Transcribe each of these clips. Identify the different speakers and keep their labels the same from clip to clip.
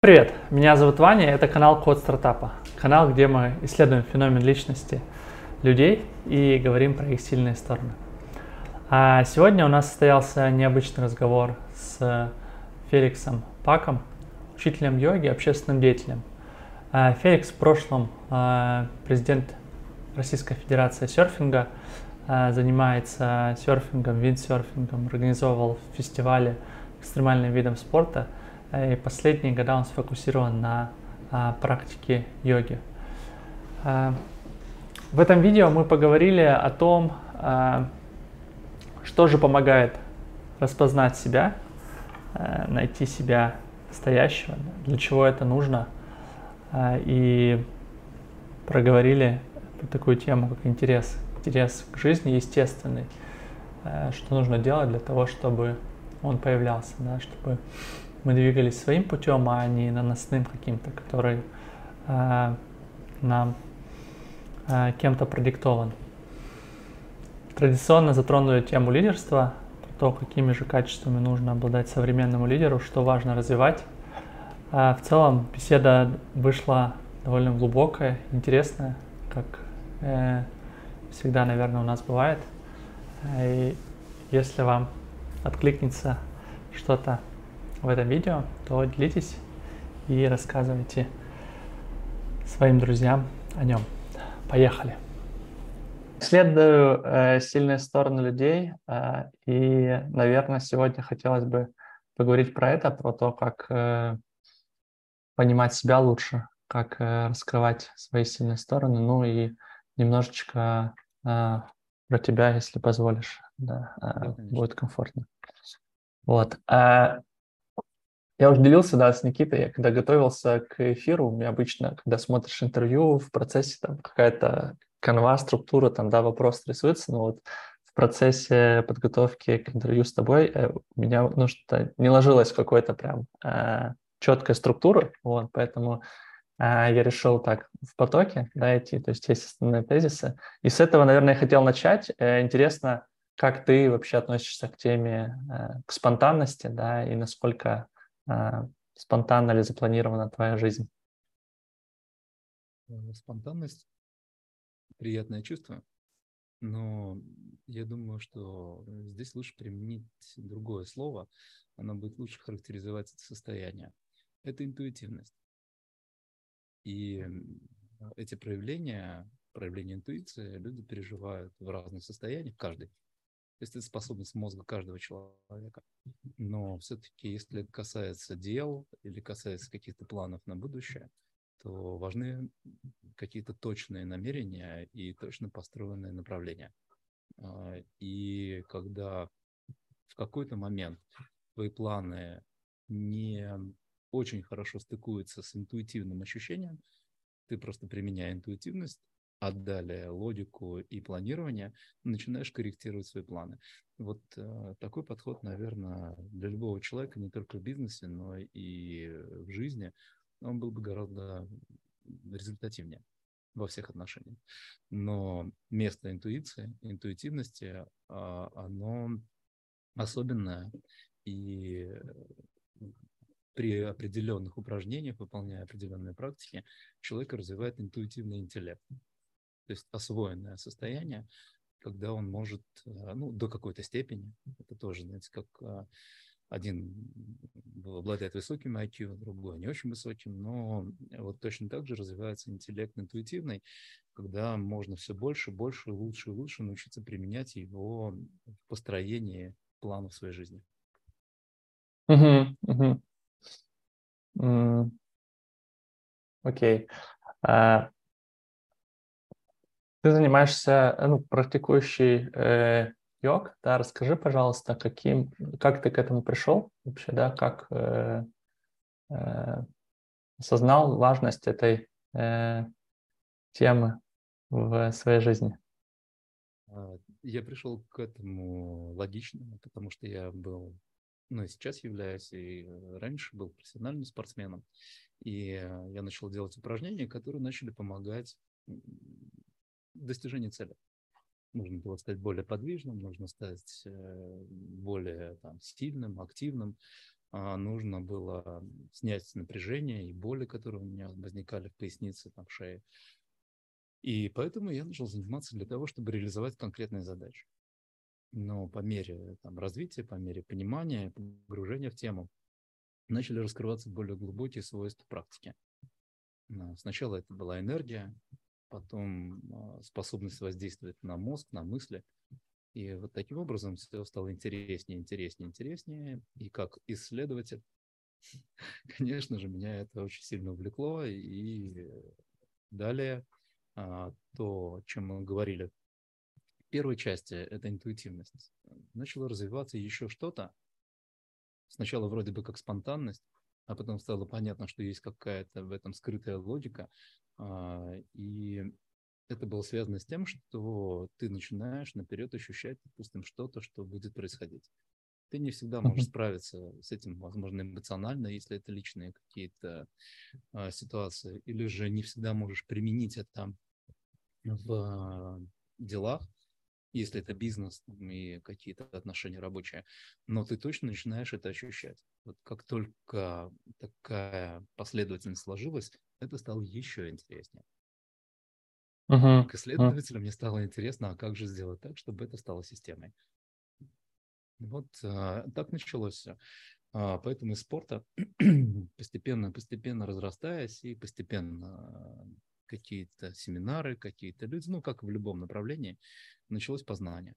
Speaker 1: Привет, меня зовут Ваня, это канал Код Стартапа. Канал, где мы исследуем феномен личности людей и говорим про их сильные стороны. А сегодня у нас состоялся необычный разговор с Феликсом Паком, учителем йоги, общественным деятелем. А Феликс в прошлом а, президент Российской Федерации серфинга, а, занимается серфингом, виндсерфингом, организовывал фестивали экстремальным видом спорта – и последние года он сфокусирован на а, практике йоги. А, в этом видео мы поговорили о том, а, что же помогает распознать себя, найти себя настоящего, для чего это нужно, и проговорили такую тему, как интерес, интерес к жизни естественный, что нужно делать для того, чтобы он появлялся, да, чтобы мы двигались своим путем, а не наносным каким-то, который э, нам э, кем-то продиктован. Традиционно затронули тему лидерства, то, какими же качествами нужно обладать современному лидеру, что важно развивать. А в целом беседа вышла довольно глубокая, интересная, как э, всегда, наверное, у нас бывает. И если вам откликнется что-то в этом видео, то делитесь и рассказывайте своим друзьям о нем. Поехали! Исследую э, сильные стороны людей, э, и, наверное, сегодня хотелось бы поговорить про это, про то, как э, понимать себя лучше, как э, раскрывать свои сильные стороны, ну и немножечко э, про тебя, если позволишь, да, э, будет комфортно. Вот. Э, я уже делился, да, с Никитой, я когда готовился к эфиру, у меня обычно, когда смотришь интервью, в процессе там какая-то канва, структура, там, да, вопрос рисуется, но вот в процессе подготовки к интервью с тобой э, у меня, ну, что не ложилось какой-то прям э, четкая структура, вот, поэтому э, я решил так в потоке, да, идти, то есть есть основные тезисы. И с этого, наверное, я хотел начать. Э, интересно, как ты вообще относишься к теме, э, к спонтанности, да, и насколько спонтанно ли запланирована твоя жизнь?
Speaker 2: Э, спонтанность – приятное чувство, но я думаю, что здесь лучше применить другое слово, оно будет лучше характеризовать это состояние. Это интуитивность. И эти проявления, проявления интуиции люди переживают в разных состояниях, каждый. То есть это способность мозга каждого человека. Но все-таки, если касается дел или касается каких-то планов на будущее, то важны какие-то точные намерения и точно построенные направления. А, и когда в какой-то момент твои планы не очень хорошо стыкуются с интуитивным ощущением, ты просто применяя интуитивность, далее логику и планирование, начинаешь корректировать свои планы. Вот э, такой подход, наверное, для любого человека, не только в бизнесе, но и в жизни, он был бы гораздо результативнее во всех отношениях. Но место интуиции, интуитивности, э, оно особенное, и при определенных упражнениях, выполняя определенные практики, человек развивает интуитивный интеллект то есть освоенное состояние, когда он может, э, ну, до какой-то степени, это тоже, знаете, как э, один обладает высоким IQ, другой не очень высоким, но вот точно так же развивается интеллект интуитивный, когда можно все больше, больше, лучше лучше научиться применять его в построении планов своей жизни.
Speaker 1: Окей. Uh-huh, uh-huh. okay. uh, ты занимаешься, э, ну, практикующий э, йог, да, расскажи, пожалуйста, каким, как ты к этому пришел вообще, да, как э, э, осознал важность этой э, темы в своей жизни?
Speaker 2: А, я пришел к этому логично, потому что я был, ну и сейчас являюсь, и раньше был профессиональным спортсменом. И я начал делать упражнения, которые начали помогать достижении цели. Нужно было стать более подвижным, нужно стать э, более там, стильным, активным. а, нужно было снять напряжение и боли, которые у меня возникали в пояснице, там, в шее. И поэтому я начал заниматься для того, чтобы реализовать конкретные задачи. Но по мере там, развития, по мере понимания, погружения в тему, начали раскрываться более глубокие свойства практики. Сначала это была энергия, потом а, способность воздействовать на мозг, на мысли. И вот таким образом все стало интереснее, интереснее, интереснее. И как исследователь, конечно же, меня это очень сильно увлекло. И далее а, то, чем мы говорили в первой части, это интуитивность. Начало развиваться еще что-то. Сначала вроде бы как спонтанность, а потом стало понятно, что есть какая-то в этом скрытая логика. А, и это было связано с тем, что ты начинаешь наперед ощущать, допустим, что-то, что будет происходить. Ты не всегда можешь справиться с этим, возможно, эмоционально, если это личные какие-то а, ситуации, или же не всегда можешь применить это в а, делах, если это бизнес и какие-то отношения рабочие, но ты точно начинаешь это ощущать. Вот как только такая последовательность сложилась, это стало еще интереснее. Uh-huh. Как исследователю uh-huh. мне стало интересно, а как же сделать так, чтобы это стало системой. Вот а, так началось все. А, поэтому из спорта постепенно, постепенно разрастаясь и постепенно какие-то семинары, какие-то люди, ну, как в любом направлении, началось познание.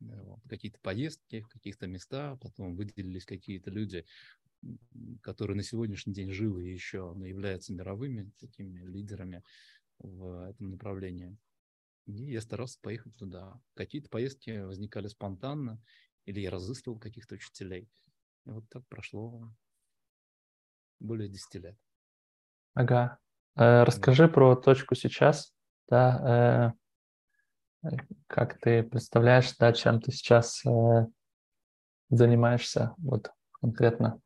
Speaker 2: Вот. Какие-то поездки в каких-то места, потом выделились какие-то люди, которые на сегодняшний день живы еще но являются мировыми такими лидерами в этом направлении. И я старался поехать туда. Какие-то поездки возникали спонтанно, или я разыскивал каких-то учителей. И вот так прошло более 10 лет.
Speaker 1: Ага. Э, расскажи про точку сейчас, да, э, как ты представляешь, да, чем ты сейчас э, занимаешься, вот конкретно?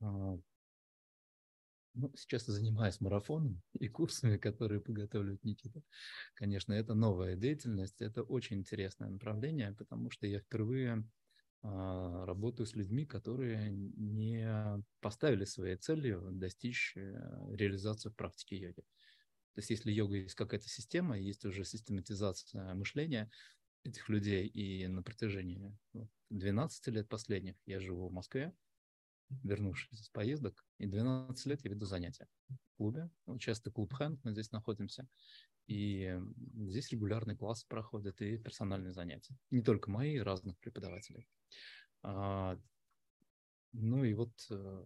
Speaker 1: А,
Speaker 2: ну, сейчас я занимаюсь марафоном и курсами, которые подготавливает Никита. Конечно, это новая деятельность, это очень интересное направление, потому что я впервые а, работаю с людьми, которые не поставили своей целью достичь э, реализации в практике йоги. То есть если йога есть какая-то система, есть уже систематизация мышления этих людей, и на протяжении 12 лет последних я живу в Москве, вернувшись из поездок, и 12 лет я веду занятия в клубе. Ну, часто клуб Хэнд, мы здесь находимся. И здесь регулярные классы проходят и персональные занятия. Не только мои, разных преподавателей. А, ну и вот э,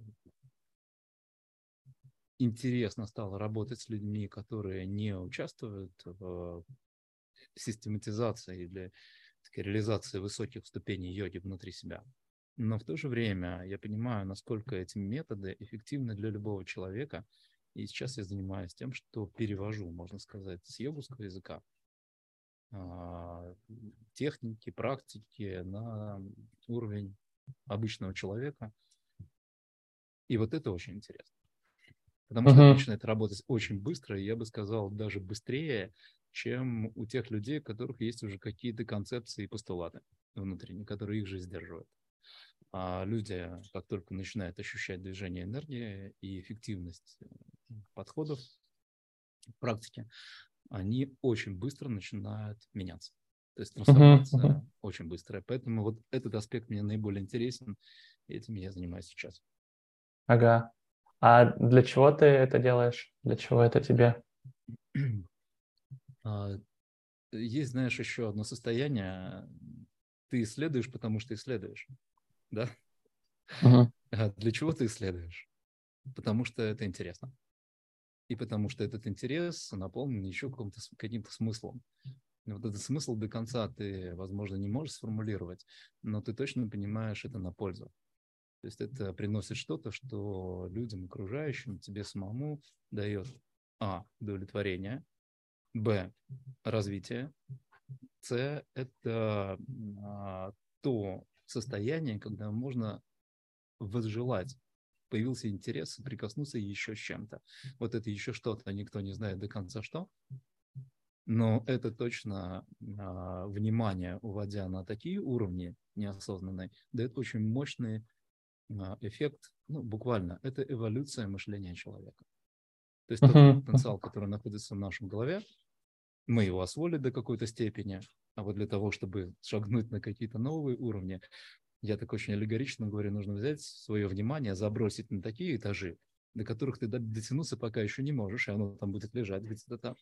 Speaker 2: интересно стало работать с людьми, которые не участвуют в систематизации или так, реализации высоких ступеней йоги внутри себя. Но в то же время я понимаю, насколько эти методы эффективны для любого человека. И сейчас я занимаюсь тем, что перевожу, можно сказать, с йогурского языка а, техники, практики на уровень обычного человека. И вот это очень интересно. Потому что uh-huh. начинает работать очень быстро, я бы сказал, даже быстрее, чем у тех людей, у которых есть уже какие-то концепции и постулаты внутренние, которые их же сдерживают. А люди, как только начинают ощущать движение энергии и эффективность э, подходов в практике, они очень быстро начинают меняться. То есть трансформация uh-huh, uh-huh. очень быстрая. Поэтому вот этот аспект мне наиболее интересен, и этим я занимаюсь сейчас.
Speaker 1: Ага. А для чего ты это делаешь? Для чего это тебе?
Speaker 2: А, есть, знаешь, еще одно состояние. Ты исследуешь, потому что исследуешь да? Uh-huh. А для чего ты исследуешь? Потому что это интересно. И потому что этот интерес наполнен еще каким-то, каким-то смыслом. И вот этот смысл до конца ты, возможно, не можешь сформулировать, но ты точно понимаешь это на пользу. То есть это приносит что-то, что людям окружающим, тебе самому дает А. Удовлетворение, Б. Развитие, С. Это а, то состояние, когда можно возжелать появился интерес прикоснуться еще с чем-то. Вот это еще что-то, никто не знает до конца что, но это точно а, внимание, уводя на такие уровни неосознанные, дает очень мощные эффект, ну, буквально, это эволюция мышления человека. То есть тот потенциал, который находится в нашем голове, мы его освоили до какой-то степени, а вот для того, чтобы шагнуть на какие-то новые уровни, я так очень аллегорично говорю, нужно взять свое внимание, забросить на такие этажи, до которых ты дотянуться пока еще не можешь, и оно там будет лежать где-то там.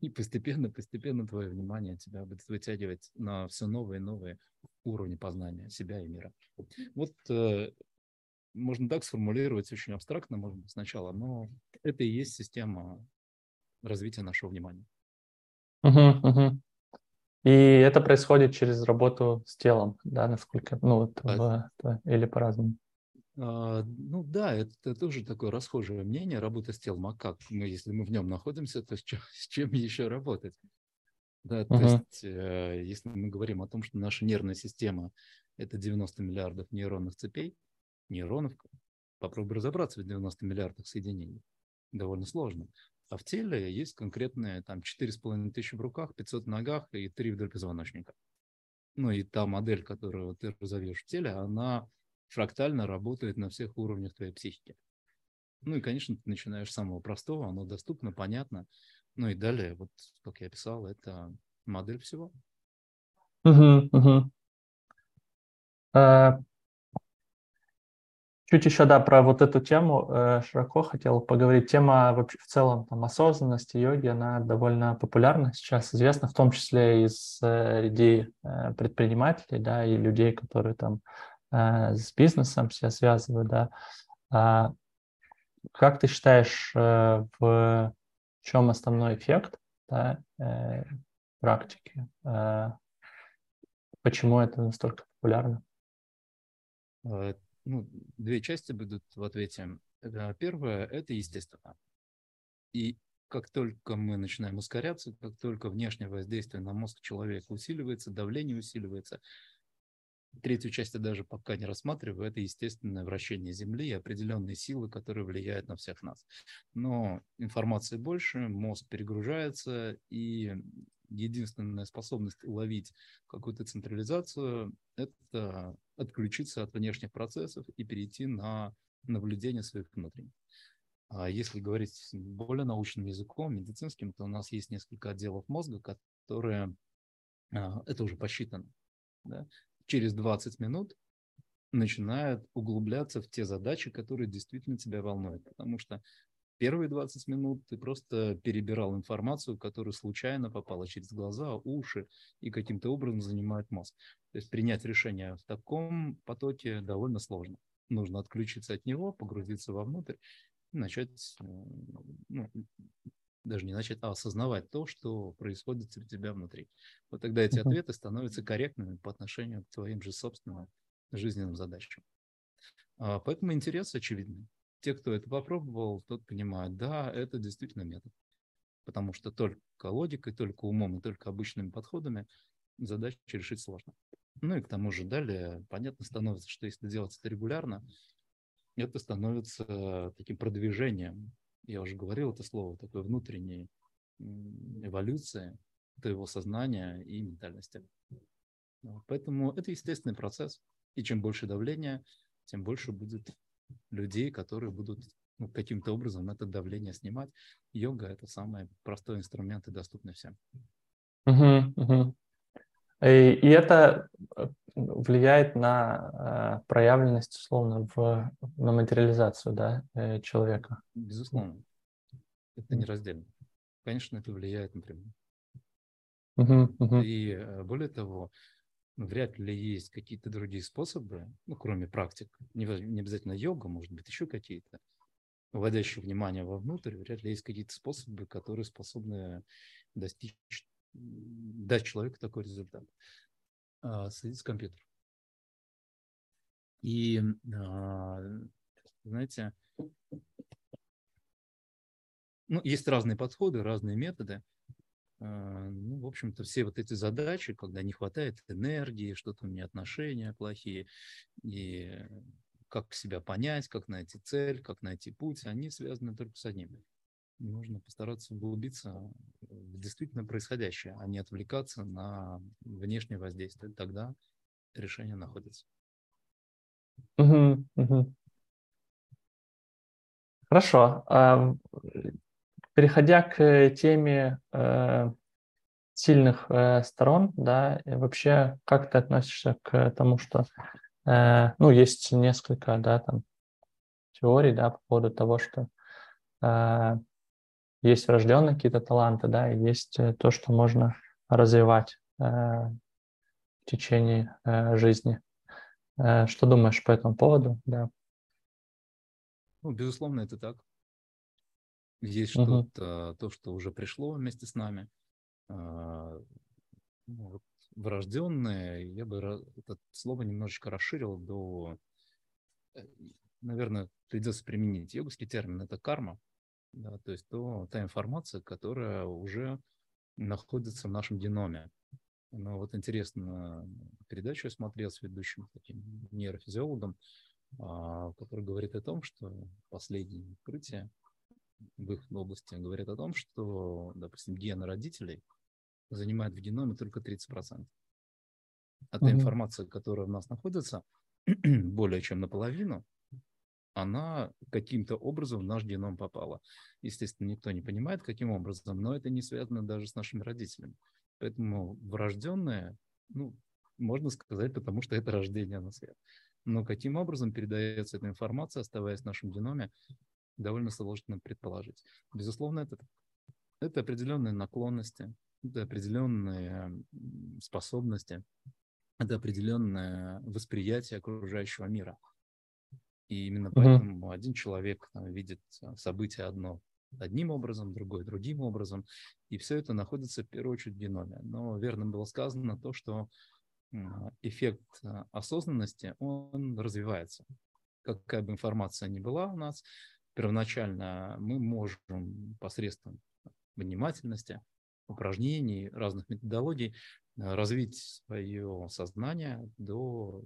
Speaker 2: И постепенно, постепенно твое внимание тебя будет вытягивать на все новые и новые уровни познания себя и мира. Вот э, можно так сформулировать очень абстрактно, может быть, сначала, но это и есть система развития нашего внимания.
Speaker 1: Угу, угу. И это происходит через работу с телом, да, насколько, ну, вот, а... в, или по-разному.
Speaker 2: А, ну да, это, это тоже такое расхожее мнение, работа с телом. А как мы, если мы в нем находимся, то с чем, с чем еще работать? Да, uh-huh. то есть, э, если мы говорим о том, что наша нервная система – это 90 миллиардов нейронных цепей, нейронов, попробуй разобраться в 90 миллиардах соединений. Довольно сложно. А в теле есть конкретные там 4,5 тысячи в руках, 500 в ногах и 3 вдоль позвоночника. Ну и та модель, которую ты разовьешь в теле, она фрактально работает на всех уровнях твоей психики. Ну и, конечно, ты начинаешь с самого простого, оно доступно, понятно. Ну и далее, вот как я писал, это модель всего.
Speaker 1: Угу, угу. А, Чуть еще, да, про вот эту тему э, широко хотел поговорить. Тема вообще в целом там, осознанности йоги, она довольно популярна сейчас, известна в том числе из среди э, предпринимателей, да, и людей, которые там э, с бизнесом себя связывают, да. А как ты считаешь, в чем основной эффект да, практики? Почему это настолько популярно?
Speaker 2: Ну, две части будут в ответе. Первое – это естественно. И как только мы начинаем ускоряться, как только внешнее воздействие на мозг человека усиливается, давление усиливается, третью часть я даже пока не рассматриваю, это естественное вращение Земли и определенные силы, которые влияют на всех нас. Но информации больше, мозг перегружается, и единственная способность уловить какую-то централизацию – это отключиться от внешних процессов и перейти на наблюдение своих внутренних. А если говорить более научным языком, медицинским, то у нас есть несколько отделов мозга, которые, а, это уже посчитано, да, через 20 минут начинают углубляться в те задачи, которые действительно тебя волнуют. Потому что Первые 20 минут ты просто перебирал информацию, которая случайно попала через глаза, уши и каким-то образом занимает мозг. То есть принять решение в таком потоке довольно сложно. Нужно отключиться от него, погрузиться вовнутрь и начать, э, ну, даже не начать, а осознавать то, что происходит у тебя внутри. Вот тогда эти ответы становятся корректными по отношению к твоим же собственным жизненным задачам. А поэтому интерес очевидный те, кто это попробовал, тот понимает, да, это действительно метод. Потому что только логикой, только умом и только обычными подходами задачу решить сложно. Ну и к тому же далее понятно становится, что если делать это регулярно, это становится таким продвижением. Я уже говорил это слово, такой внутренней эволюции твоего сознания и ментальности. Поэтому это естественный процесс. И чем больше давления, тем больше будет людей, которые будут ну, каким-то образом это давление снимать. Йога – это самый простой инструмент и доступный всем.
Speaker 1: Угу, угу. И, и это э, влияет на э, проявленность, условно, в, на материализацию да, э, человека.
Speaker 2: Безусловно. Это нераздельно. Конечно, это влияет напрямую.
Speaker 1: Угу, угу.
Speaker 2: И э, более того, вряд ли есть какие-то другие способы, ну, кроме практик, не, не обязательно йога, может быть, еще какие-то, вводящие внимание вовнутрь, вряд ли есть какие-то способы, которые способны достичь, дать человеку такой результат. А, садиться компьютер. И, а, знаете, ну, есть разные подходы, разные методы. А, ну, в общем-то, все вот эти задачи, когда не хватает энергии, что-то у меня отношения плохие, и как себя понять, как найти цель, как найти путь, они связаны только с одним. Нужно постараться углубиться в действительно происходящее, а не отвлекаться на внешнее воздействие. Тогда решение находится.
Speaker 1: Хорошо. Переходя к теме э, сильных э, сторон, да, и вообще как ты относишься к тому, что, э, ну, есть несколько, да, там теорий, да, по поводу того, что есть врожденные какие-то таланты, да, и есть то, что можно развивать в течение жизни. Что думаешь по этому поводу? Да.
Speaker 2: Ну, безусловно, это так. Есть угу. что-то, то, что уже пришло вместе с нами. А, ну, вот, врожденное, я бы это слово немножечко расширил до, э, наверное, придется применить йогский термин, это карма. Да, то есть то, та информация, которая уже находится в нашем геноме. Но вот интересно, передачу я смотрел с ведущим таким нейрофизиологом, а, который говорит о том, что последние открытия в их области говорят о том, что, допустим, гены родителей занимают в геноме только 30%. А та mm-hmm. информация, которая у нас находится, более чем наполовину, она каким-то образом в наш геном попала. Естественно, никто не понимает, каким образом, но это не связано даже с нашими родителями. Поэтому врожденное, ну, можно сказать, потому что это рождение на свет. Но каким образом передается эта информация, оставаясь в нашем геноме, довольно сложно предположить. Безусловно, это, это определенные наклонности, это определенные способности, это определенное восприятие окружающего мира. И именно поэтому mm-hmm. один человек там, видит событие одно одним образом, другой другим образом, и все это находится в первую очередь в геноме. Но верно было сказано то, что эффект а, осознанности, он развивается. Какая бы информация ни была у нас, первоначально мы можем посредством внимательности, упражнений, разных методологий а, развить свое сознание до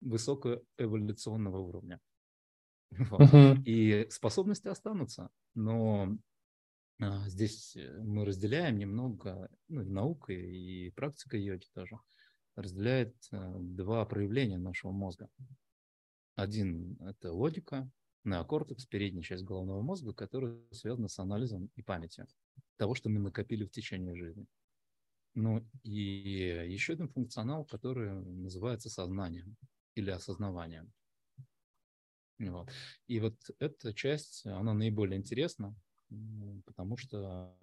Speaker 2: высокого эволюционного уровня. Вот. Uh-huh. И способности останутся, но а, здесь мы разделяем немного ну, наука и практика йоги тоже разделяет э, два проявления нашего мозга. Один – это логика, неокортекс, передняя часть головного мозга, которая связана с анализом и памятью того, что мы накопили в течение жизни. Ну и еще один функционал, который называется сознанием или осознаванием. Вот. И вот эта часть, она наиболее интересна, потому что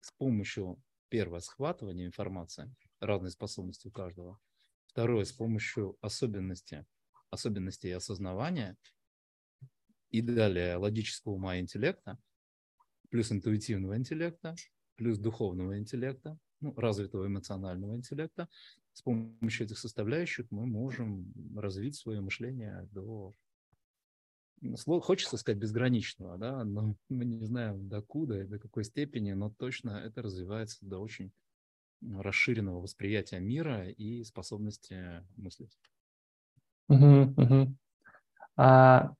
Speaker 2: с помощью первого схватывания информации – разные способности у каждого. Второе, с помощью особенностей, особенностей осознавания и далее логического ума и интеллекта, плюс интуитивного интеллекта, плюс духовного интеллекта, ну, развитого эмоционального интеллекта. С помощью этих составляющих мы можем развить свое мышление до хочется сказать безграничного, да, но мы не знаем докуда и до какой степени, но точно это развивается до очень расширенного восприятия мира и способности мыслить.
Speaker 1: Угу, угу. А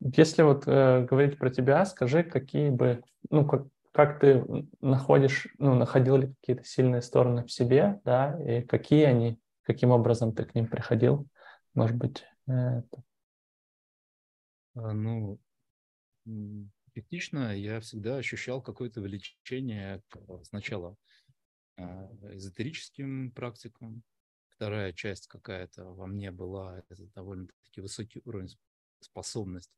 Speaker 1: если вот э, говорить про тебя, скажи, какие бы, ну, как, как ты находишь, ну, находил ли какие-то сильные стороны в себе, да, и какие они, каким образом ты к ним приходил, может быть, это...
Speaker 2: А, ну, частично я всегда ощущал какое-то влечение сначала а, эзотерическим практикам. Вторая часть какая-то во мне была, это довольно-таки высокий уровень способность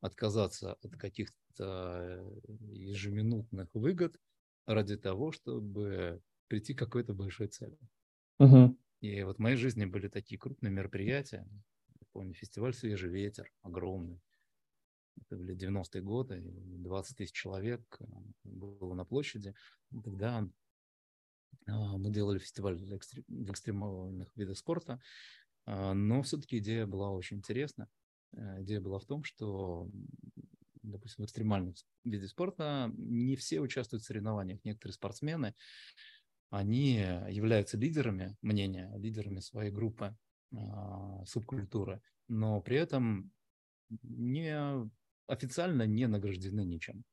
Speaker 2: отказаться от каких-то ежеминутных выгод ради того, чтобы прийти к какой-то большой цели. Угу. И вот в моей жизни были такие крупные мероприятия. Я помню, фестиваль «Свежий ветер», огромный. Это были 90-е годы, 20 тысяч человек э, было на площади. Тогда а, мы делали фестиваль в экстремальных видах спорта, а, но все-таки идея была очень интересна. Э, идея была в том, что, допустим, в экстремальном виде спорта не все участвуют в соревнованиях. Некоторые спортсмены, они являются лидерами мнения, лидерами своей группы, а, субкультуры, но при этом не официально не награждены ничем.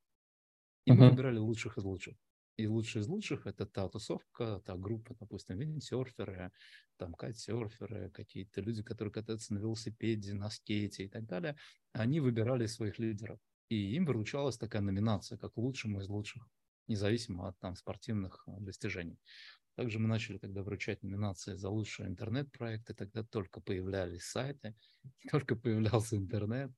Speaker 2: И мы выбирали лучших из лучших. И лучшие из лучших – это та тусовка, та группа, допустим, виндсерферы, там кайтсерферы, какие-то люди, которые катаются на велосипеде, на скейте и так далее. Они выбирали своих лидеров. И им вручалась такая номинация, как лучшему из лучших, независимо от там спортивных а, достижений. Также мы начали тогда вручать номинации за лучшие интернет-проекты, тогда только появлялись сайты, только появлялся интернет,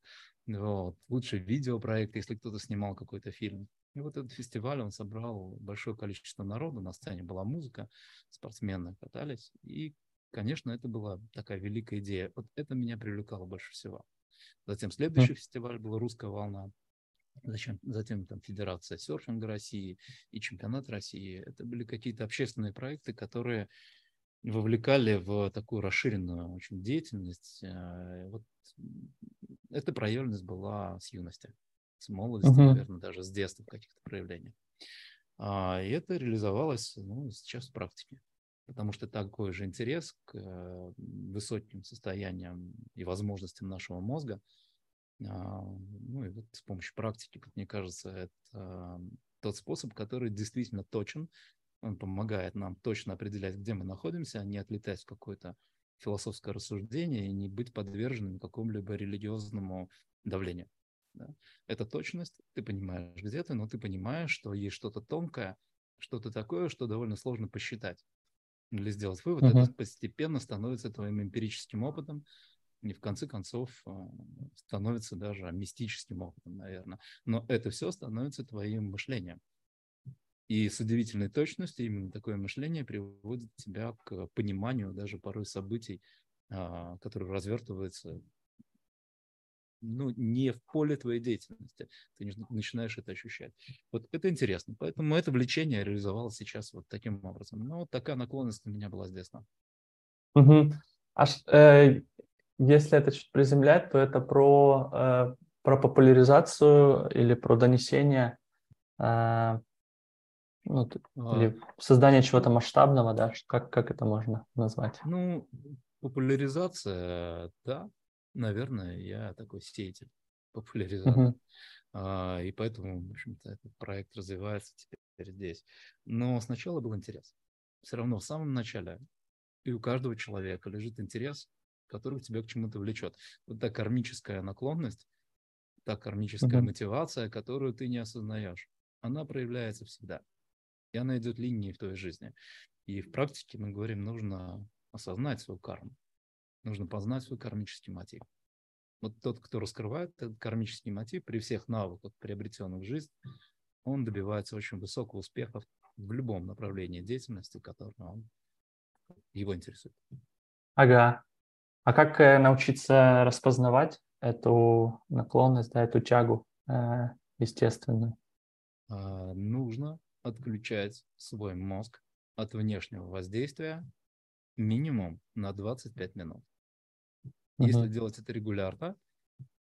Speaker 2: вот, лучший видеопроект, если кто-то снимал какой-то фильм. И вот этот фестиваль, он собрал большое количество народу, на сцене была музыка, спортсмены катались, и, конечно, это была такая великая идея. Вот это меня привлекало больше всего. Затем следующий фестиваль был «Русская волна», Затем, затем там Федерация серфинга России и Чемпионат России. Это были какие-то общественные проекты, которые вовлекали в такую расширенную очень деятельность. Э, вот эта проявленность была с юности, с молодости, uh-huh. наверное, даже с детства в каких-то проявлениях. А, и это реализовалось ну, сейчас в практике, потому что такой же интерес к э, высоким состояниям и возможностям нашего мозга, а, ну и вот с помощью практики, как мне кажется, это тот способ, который действительно точен, он помогает нам точно определять, где мы находимся, а не отлетать в какое-то философское рассуждение и не быть подверженным какому-либо религиозному давлению. Да? Это точность, ты понимаешь, где ты, но ты понимаешь, что есть что-то тонкое, что-то такое, что довольно сложно посчитать или сделать вывод. Uh-huh. Это постепенно становится твоим эмпирическим опытом, и в конце концов а, становится даже мистическим опытом, наверное. Но это все становится твоим мышлением. И с удивительной точностью именно такое мышление приводит тебя к пониманию даже порой событий, а, которые развертываются ну, не в поле твоей деятельности. Ты начинаешь это ощущать. Вот это интересно. Поэтому это влечение реализовалось сейчас вот таким образом. Ну, вот такая наклонность у меня была с детства.
Speaker 1: Угу. А э, если это чуть приземлять, то это про, э, про популяризацию или про донесение э, ну, а, или создание чего-то масштабного, да, как, как это можно назвать?
Speaker 2: Ну, популяризация, да, наверное, я такой сеятель, популяризатор. Uh-huh. А, и поэтому, в общем-то, этот проект развивается теперь здесь. Но сначала был интерес. Все равно в самом начале и у каждого человека лежит интерес, который тебя к чему-то влечет. Вот та кармическая наклонность, та кармическая uh-huh. мотивация, которую ты не осознаешь, она проявляется всегда и она идет линией в твоей жизни. И в практике мы говорим, нужно осознать свою карму, нужно познать свой кармический мотив. Вот тот, кто раскрывает этот кармический мотив при всех навыках, приобретенных в жизнь, он добивается очень высокого успеха в любом направлении деятельности, которое он, его интересует.
Speaker 1: Ага. А как э, научиться распознавать эту наклонность, да, эту тягу э, естественную?
Speaker 2: А, нужно отключать свой мозг от внешнего воздействия минимум на 25 минут. Uh-huh. Если делать это регулярно,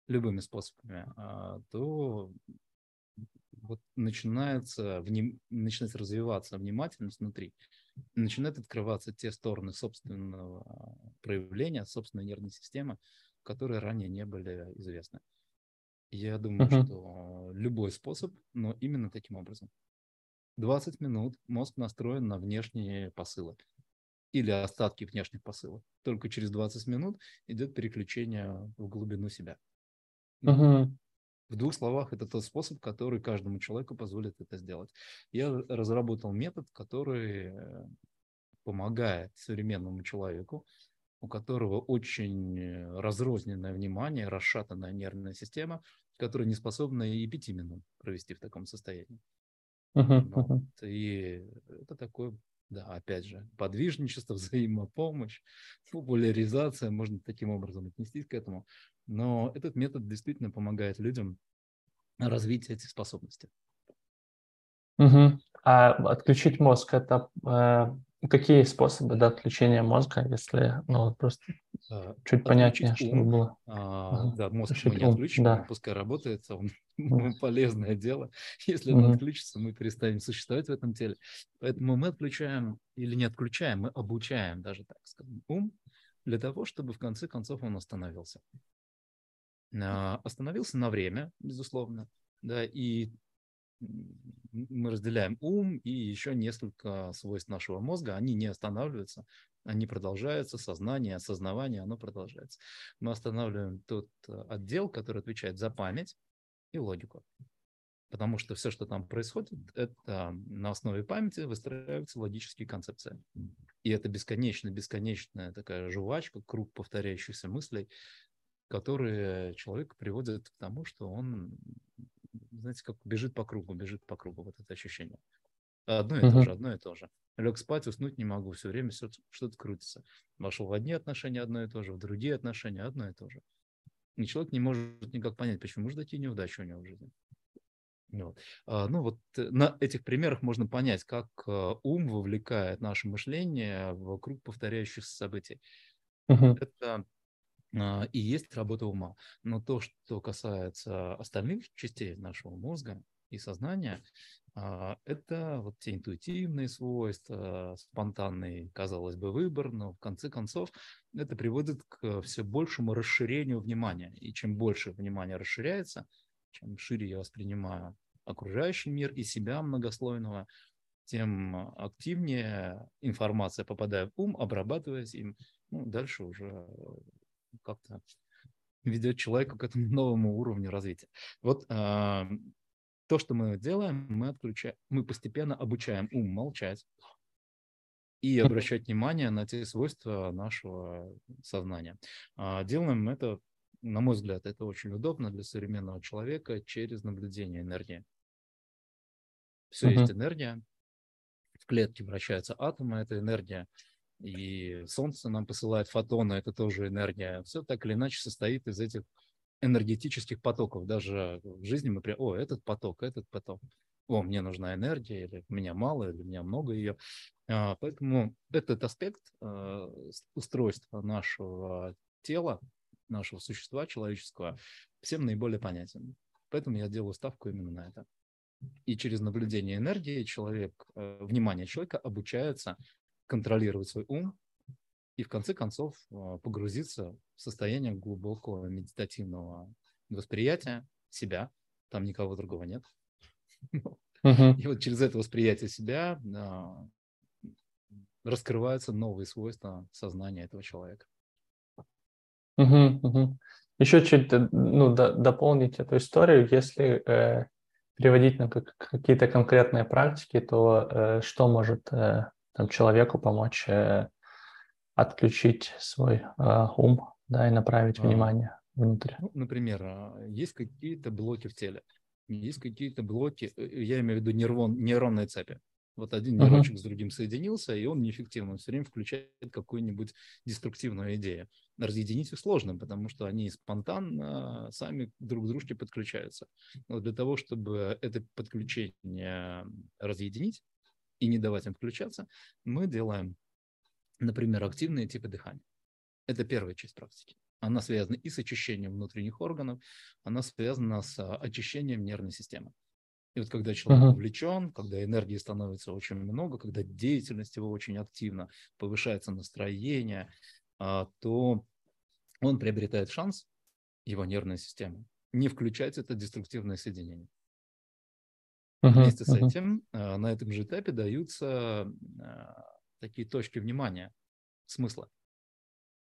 Speaker 2: любыми способами, а, то вот начинается, вним, начинает развиваться внимательность внутри, начинают открываться те стороны собственного проявления, собственной нервной системы, которые ранее не были известны. Я думаю, uh-huh. что любой способ, но именно таким образом. 20 минут мозг настроен на внешние посылы или остатки внешних посылов. Только через 20 минут идет переключение в глубину себя. Uh-huh. В двух словах, это тот способ, который каждому человеку позволит это сделать. Я разработал метод, который э, помогает современному человеку, у которого очень разрозненное внимание, расшатанная нервная система, которая не способна и пяти минут провести в таком состоянии. Uh-huh, uh-huh. И это такое, да, опять же, подвижничество, взаимопомощь, популяризация, можно таким образом отнестись к этому. Но этот метод действительно помогает людям развить эти способности.
Speaker 1: Угу. А отключить мозг это э, какие способы да, отключения мозга, если ну просто а, чуть понятнее, чтобы было.
Speaker 2: А, ага. Да, мозг Отключить мы не отключим, да. он пускай работает, он полезное дело. Если он отключится, мы перестанем существовать в этом теле. Поэтому мы отключаем или не отключаем, мы обучаем даже так скажем ум для того, чтобы в конце концов он остановился. А, остановился на время, безусловно, да, и мы разделяем ум и еще несколько свойств нашего мозга, они не останавливаются, они продолжаются, сознание, осознавание, оно продолжается. Мы останавливаем тот э, отдел, который отвечает за память и логику. Потому что все, что там происходит, это на основе памяти выстраиваются логические концепции. И это бесконечно, бесконечная такая жвачка, круг повторяющихся мыслей, которые человек приводит к тому, что он, знаете, как бежит по кругу, бежит по кругу, вот это ощущение. Одно и uh-huh. то же, одно и то же. Лег спать, уснуть не могу, все время все, что-то крутится. Вошел в одни отношения одно и то же, в другие отношения одно и то же. И человек не может никак понять, почему может такие неудачи у него в жизни. Вот. А, ну вот э, на этих примерах можно понять, как э, ум вовлекает наше мышление вокруг повторяющихся событий. Uh-huh. Это и есть работа ума. Но то, что касается остальных частей нашего мозга и сознания, а, это вот те интуитивные свойства, спонтанный, казалось бы, выбор, но в конце концов это приводит к все большему расширению внимания. И чем больше внимание расширяется, чем шире я воспринимаю окружающий мир и себя многослойного, тем активнее информация попадает в ум, обрабатываясь им. Ну, дальше уже как-то ведет человека к этому новому уровню развития. Вот э, то, что мы делаем, мы отключаем, мы постепенно обучаем ум молчать и обращать внимание на те свойства нашего сознания. Э, делаем это, на мой взгляд, это очень удобно для современного человека через наблюдение энергии. Все uh-huh. есть энергия, в клетке вращаются атомы, это энергия и Солнце нам посылает фотоны, это тоже энергия. Все так или иначе состоит из этих энергетических потоков. Даже в жизни мы прям, о, этот поток, этот поток. О, мне нужна энергия, или у меня мало, или у меня много ее. А, поэтому этот аспект а, устройства нашего тела, нашего существа человеческого, всем наиболее понятен. Поэтому я делаю ставку именно на это. И через наблюдение энергии человек, э, внимание человека обучается контролировать свой ум и в конце концов а, погрузиться в состояние глубокого медитативного восприятия себя. Там никого другого нет. И вот через это восприятие себя а, раскрываются новые свойства сознания этого человека.
Speaker 1: Еще чуть ну, дополнить эту историю, если э, переводить на какие-то конкретные практики, то э, что может э, там, человеку помочь э, отключить свой э, ум, да, и направить а, внимание внутрь.
Speaker 2: Ну, например, а, есть какие-то блоки в теле, есть какие-то блоки, э, я имею в виду нейрон, нейронные цепи. Вот один нейрончик uh-huh. с другим соединился, и он неэффективно, он все время включает какую-нибудь деструктивную идею. Разъединить их сложно, потому что они спонтанно сами друг к дружке подключаются. Но для того, чтобы это подключение разъединить, и не давать им включаться, мы делаем, например, активные типы дыхания. Это первая часть практики. Она связана и с очищением внутренних органов, она связана с а, очищением нервной системы. И вот когда человек uh-huh. увлечен, когда энергии становится очень много, когда деятельность его очень активна, повышается настроение, а, то он приобретает шанс, его нервная система, не включать это деструктивное соединение. Uh-huh, Вместе uh-huh. с этим э, на этом же этапе даются э, такие точки внимания, смысла,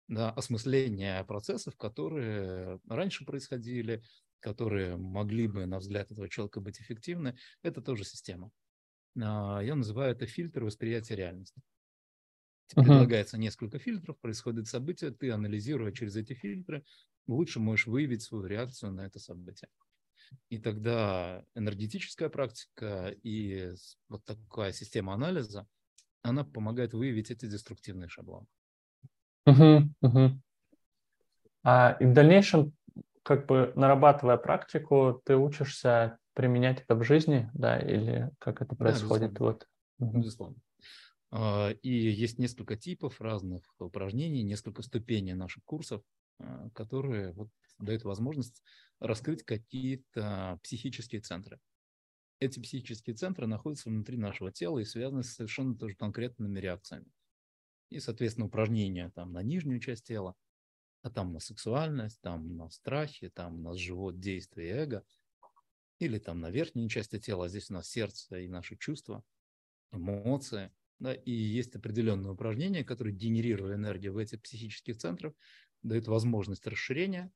Speaker 2: да, осмысления процессов, которые раньше происходили, которые могли бы, на взгляд этого человека, быть эффективны. Это тоже система. А, я называю это фильтр восприятия реальности. Uh-huh. Предлагается несколько фильтров, происходит событие, ты, анализируя через эти фильтры, лучше можешь выявить свою реакцию на это событие. И тогда энергетическая практика и вот такая система анализа, она помогает выявить эти деструктивные шаблоны.
Speaker 1: Угу, угу. А и в дальнейшем, как бы нарабатывая практику, ты учишься применять это в жизни, да, или как это происходит? Да,
Speaker 2: безусловно. Вот. безусловно. А, и есть несколько типов разных упражнений, несколько ступеней наших курсов, которые вот дают возможность раскрыть какие-то психические центры. Эти психические центры находятся внутри нашего тела и связаны с совершенно тоже конкретными реакциями. И, соответственно, упражнения там на нижнюю часть тела, а там на сексуальность, там на страхи, там на живот, действие эго. или там на верхней части тела, а здесь у нас сердце и наши чувства, эмоции. Да, и есть определенные упражнения, которые, генерируя энергию в этих психических центрах, дают возможность расширения,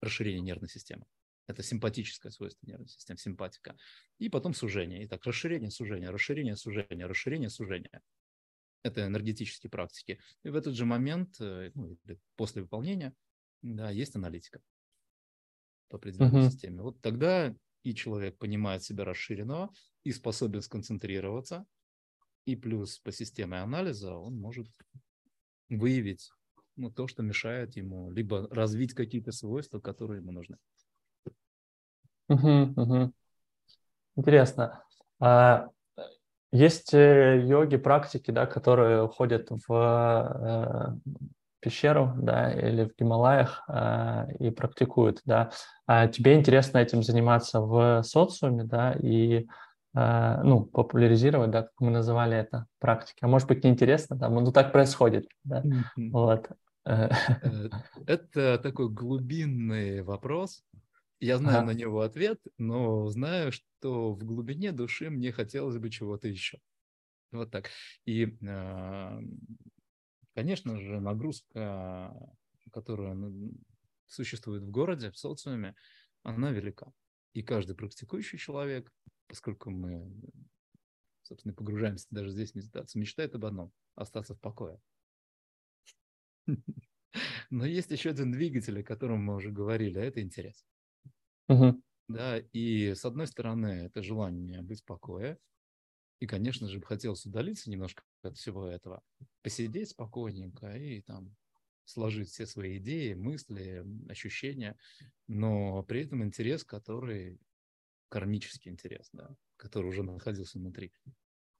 Speaker 2: расширения нервной системы. Это симпатическое свойство нервной системы, симпатика. И потом сужение. Итак, расширение, сужение, расширение, сужение, расширение, сужение. Это энергетические практики. И в этот же момент, э, ну, после выполнения, да, есть аналитика по определенной uh-huh. системе. Вот тогда и человек понимает себя расширенного, и способен сконцентрироваться, и плюс по системе анализа он может выявить ну, то, что мешает ему, либо развить какие-то свойства, которые ему нужны.
Speaker 1: Угу, угу. Интересно. А, есть э, йоги, практики, да, которые уходят в э, пещеру, да, или в Гималаях э, и практикуют, да. А тебе интересно этим заниматься в социуме, да, и ну, популяризировать, да, как мы называли это, практики. А может быть, неинтересно, да, ну так происходит, да, mm-hmm. вот.
Speaker 2: Э, это такой глубинный вопрос, я знаю ага. на него ответ, но знаю, что в глубине души мне хотелось бы чего-то еще. Вот так. И, а, конечно же, нагрузка, которая существует в городе, в социуме, она велика. И каждый практикующий человек, поскольку мы, собственно, погружаемся даже здесь в медитацию, мечтает об одном – остаться в покое. Но есть еще один двигатель, о котором мы уже говорили, а это интерес. Да, и с одной стороны, это желание быть в покое. И, конечно же, хотелось удалиться немножко от всего этого, посидеть спокойненько и там сложить все свои идеи, мысли, ощущения, но при этом интерес, который кармический интерес, да, который уже находился внутри,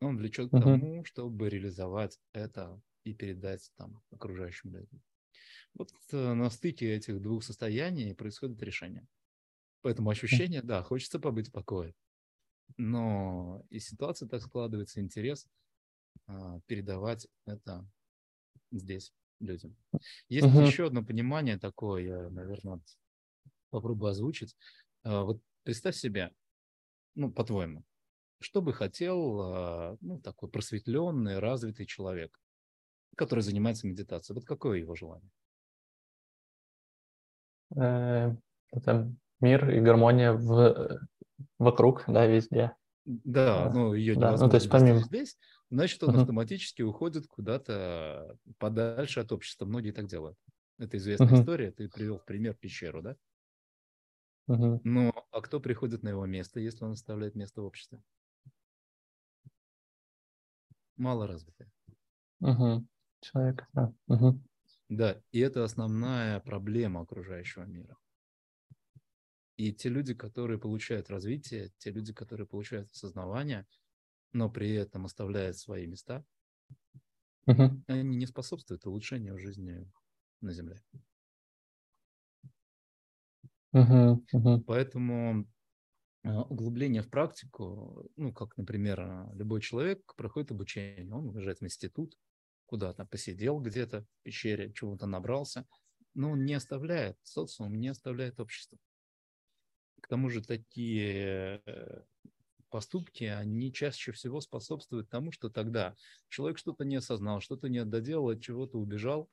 Speaker 2: он влечет к тому, чтобы реализовать это и передать там окружающим людям. Вот э, на стыке этих двух состояний происходит решение. Поэтому ощущение, да, хочется побыть в покое. Но и ситуация так складывается, интерес а, передавать это здесь людям. Есть uh-huh. еще одно понимание такое, я, наверное, попробую озвучить. А, вот представь себе, ну, по-твоему, что бы хотел а, ну, такой просветленный, развитый человек, который занимается медитацией? Вот какое его желание?
Speaker 1: Э, это мир и гармония в, вокруг, да, везде.
Speaker 2: Да, ну ее да, невозможно ну, то есть помимо... здесь, значит, он uh-huh. автоматически уходит куда-то подальше от общества. Многие так делают. Это известная uh-huh. история, ты привел в пример пещеру, да? Uh-huh. Но а кто приходит на его место, если он оставляет место в обществе? Мало развитый.
Speaker 1: Угу. Человек, да. Угу.
Speaker 2: Да, и это основная проблема окружающего мира. И те люди, которые получают развитие, те люди, которые получают осознавание, но при этом оставляют свои места, угу. они не способствуют улучшению жизни на Земле. Угу, угу. Поэтому а, углубление в практику, ну, как, например, а, любой человек проходит обучение, он уезжает в институт, куда-то посидел где-то в пещере, чего-то набрался, но он не оставляет социум, не оставляет общество. К тому же такие э, поступки, они чаще всего способствуют тому, что тогда человек что-то не осознал, что-то не доделал, от чего-то убежал,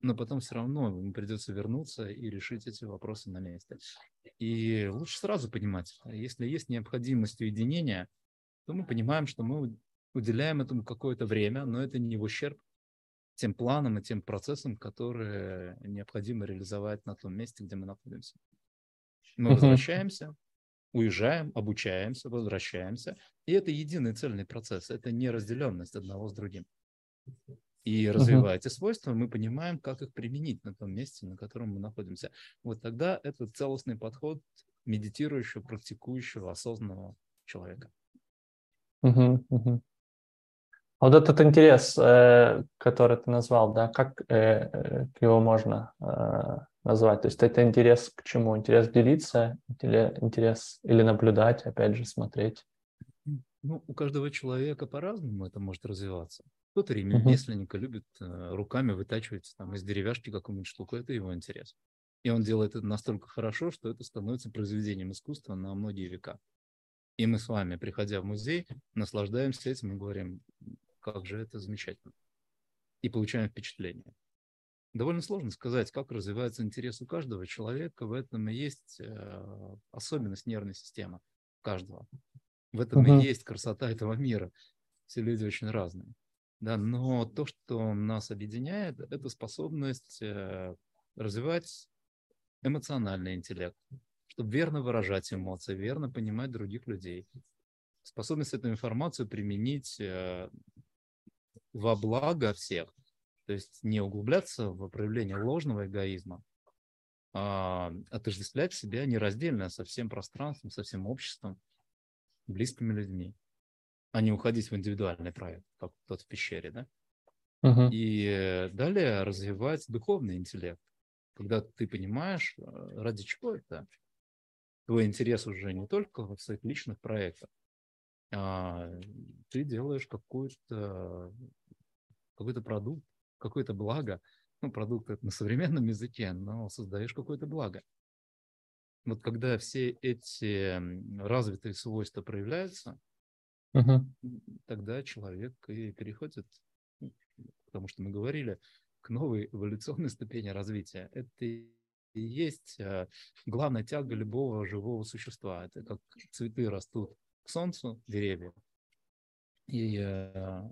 Speaker 2: но потом все равно ему придется вернуться и решить эти вопросы на месте. И лучше сразу понимать, если есть необходимость уединения, то мы понимаем, что мы уделяем этому какое-то время, но это не в ущерб тем планам и тем процессам, которые необходимо реализовать на том месте, где мы находимся. Мы возвращаемся, уезжаем, обучаемся, возвращаемся. И это единый цельный процесс. Это не разделенность одного с другим. И развивая эти свойства, мы понимаем, как их применить на том месте, на котором мы находимся. Вот тогда это целостный подход медитирующего, практикующего, осознанного человека.
Speaker 1: Uh-huh, вот этот интерес, э, который ты назвал, да, как э, его можно э, назвать? То есть это интерес к чему? Интерес делиться, интерес или наблюдать, опять же, смотреть?
Speaker 2: Ну, у каждого человека по-разному это может развиваться. Кто-то ремесленника uh-huh. любит руками вытачивать там, из деревяшки какую-нибудь штуку, это его интерес. И он делает это настолько хорошо, что это становится произведением искусства на многие века. И мы с вами, приходя в музей, наслаждаемся этим и говорим, как же это замечательно. И получаем впечатление. Довольно сложно сказать, как развивается интерес у каждого человека. В этом и есть э, особенность нервной системы каждого. В этом uh-huh. и есть красота этого мира. Все люди очень разные. Да, но то, что нас объединяет, это способность э, развивать эмоциональный интеллект, чтобы верно выражать эмоции, верно понимать других людей. Способность эту информацию применить э, во благо всех. То есть не углубляться в проявление ложного эгоизма, а отождествлять себя нераздельно со всем пространством, со всем обществом, близкими людьми, а не уходить в индивидуальный проект, как тот в пещере, да? Uh-huh. И далее развивать духовный интеллект, когда ты понимаешь, э, ради чего это. Твой интерес уже не только в своих личных проектах, а ты делаешь какой-то какой-то продукт, какое-то благо. Ну, продукт это на современном языке, но создаешь какое-то благо. Вот когда все эти развитые свойства проявляются, uh-huh. тогда человек и переходит, ну, потому что мы говорили, к новой эволюционной ступени развития. Это и есть э, главная тяга любого живого существа. Это как цветы растут к солнцу, деревья, и э,